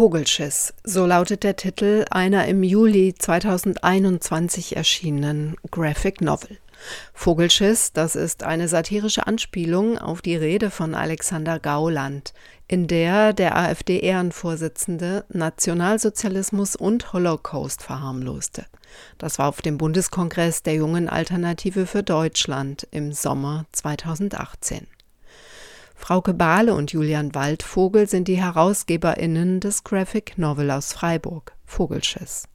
Vogelschiss, so lautet der Titel einer im Juli 2021 erschienenen Graphic Novel. Vogelschiss, das ist eine satirische Anspielung auf die Rede von Alexander Gauland, in der der AfD-Ehrenvorsitzende Nationalsozialismus und Holocaust verharmloste. Das war auf dem Bundeskongress der Jungen Alternative für Deutschland im Sommer 2018. Frauke Bahle und Julian Waldvogel sind die HerausgeberInnen des Graphic Novel aus Freiburg, Vogelschiss.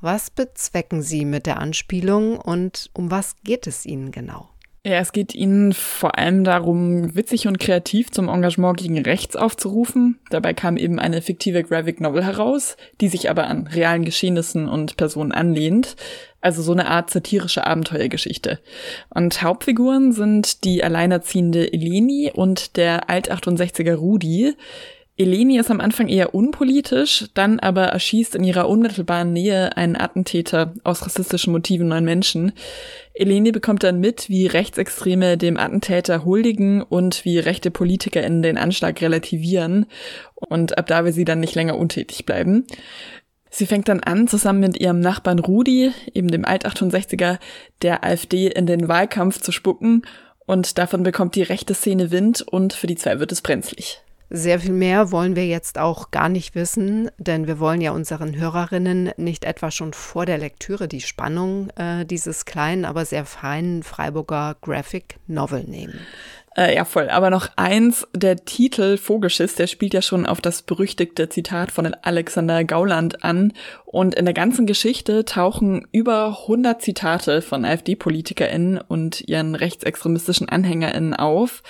Was bezwecken Sie mit der Anspielung und um was geht es Ihnen genau? Ja, es geht ihnen vor allem darum, witzig und kreativ zum Engagement gegen rechts aufzurufen. Dabei kam eben eine fiktive Graphic Novel heraus, die sich aber an realen Geschehnissen und Personen anlehnt. Also so eine Art satirische Abenteuergeschichte. Und Hauptfiguren sind die alleinerziehende Eleni und der Alt-68er Rudi, Eleni ist am Anfang eher unpolitisch, dann aber erschießt in ihrer unmittelbaren Nähe einen Attentäter aus rassistischen Motiven neun Menschen. Eleni bekommt dann mit, wie Rechtsextreme dem Attentäter huldigen und wie rechte PolitikerInnen den Anschlag relativieren. Und ab da will sie dann nicht länger untätig bleiben. Sie fängt dann an, zusammen mit ihrem Nachbarn Rudi, eben dem Alt-68er, der AfD in den Wahlkampf zu spucken. Und davon bekommt die rechte Szene Wind und für die zwei wird es brenzlig. Sehr viel mehr wollen wir jetzt auch gar nicht wissen, denn wir wollen ja unseren Hörerinnen nicht etwa schon vor der Lektüre die Spannung äh, dieses kleinen, aber sehr feinen Freiburger Graphic Novel nehmen. Äh, ja, voll. Aber noch eins, der Titel Vogelschiss, der spielt ja schon auf das berüchtigte Zitat von Alexander Gauland an. Und in der ganzen Geschichte tauchen über 100 Zitate von AfD-PolitikerInnen und ihren rechtsextremistischen AnhängerInnen auf.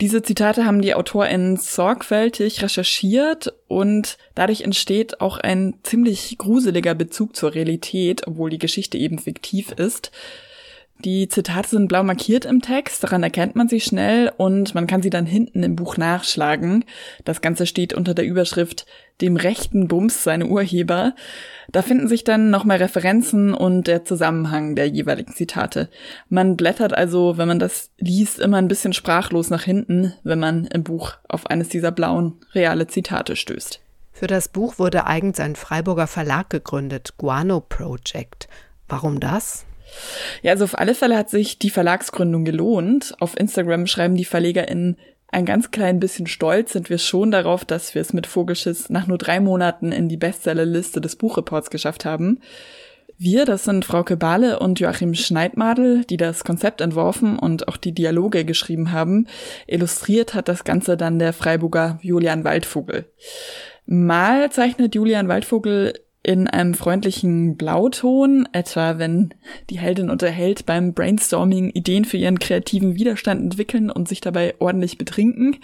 Diese Zitate haben die AutorInnen sorgfältig recherchiert und dadurch entsteht auch ein ziemlich gruseliger Bezug zur Realität, obwohl die Geschichte eben fiktiv ist. Die Zitate sind blau markiert im Text, daran erkennt man sie schnell und man kann sie dann hinten im Buch nachschlagen. Das Ganze steht unter der Überschrift Dem rechten Bums seine Urheber. Da finden sich dann nochmal Referenzen und der Zusammenhang der jeweiligen Zitate. Man blättert also, wenn man das liest, immer ein bisschen sprachlos nach hinten, wenn man im Buch auf eines dieser blauen, reale Zitate stößt. Für das Buch wurde eigens ein Freiburger Verlag gegründet, Guano Project. Warum das? Ja, also auf alle Fälle hat sich die Verlagsgründung gelohnt. Auf Instagram schreiben die VerlegerInnen, ein ganz klein bisschen stolz sind wir schon darauf, dass wir es mit Vogelschiss nach nur drei Monaten in die Bestsellerliste des Buchreports geschafft haben. Wir, das sind Frau Kebale und Joachim Schneidmadel, die das Konzept entworfen und auch die Dialoge geschrieben haben. Illustriert hat das Ganze dann der Freiburger Julian Waldvogel. Mal zeichnet Julian Waldvogel in einem freundlichen Blauton, etwa wenn die Heldin und der Held beim Brainstorming Ideen für ihren kreativen Widerstand entwickeln und sich dabei ordentlich betrinken.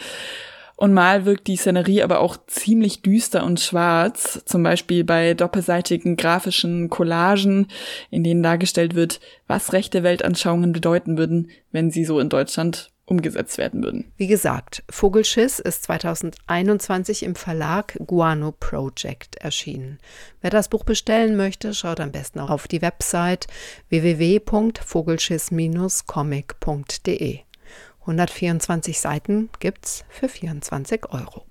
Und mal wirkt die Szenerie aber auch ziemlich düster und schwarz, zum Beispiel bei doppelseitigen grafischen Collagen, in denen dargestellt wird, was rechte Weltanschauungen bedeuten würden, wenn sie so in Deutschland umgesetzt werden würden. Wie gesagt, Vogelschiss ist 2021 im Verlag Guano Project erschienen. Wer das Buch bestellen möchte, schaut am besten auf die Website www.vogelschiss-comic.de. 124 Seiten gibt's für 24 Euro.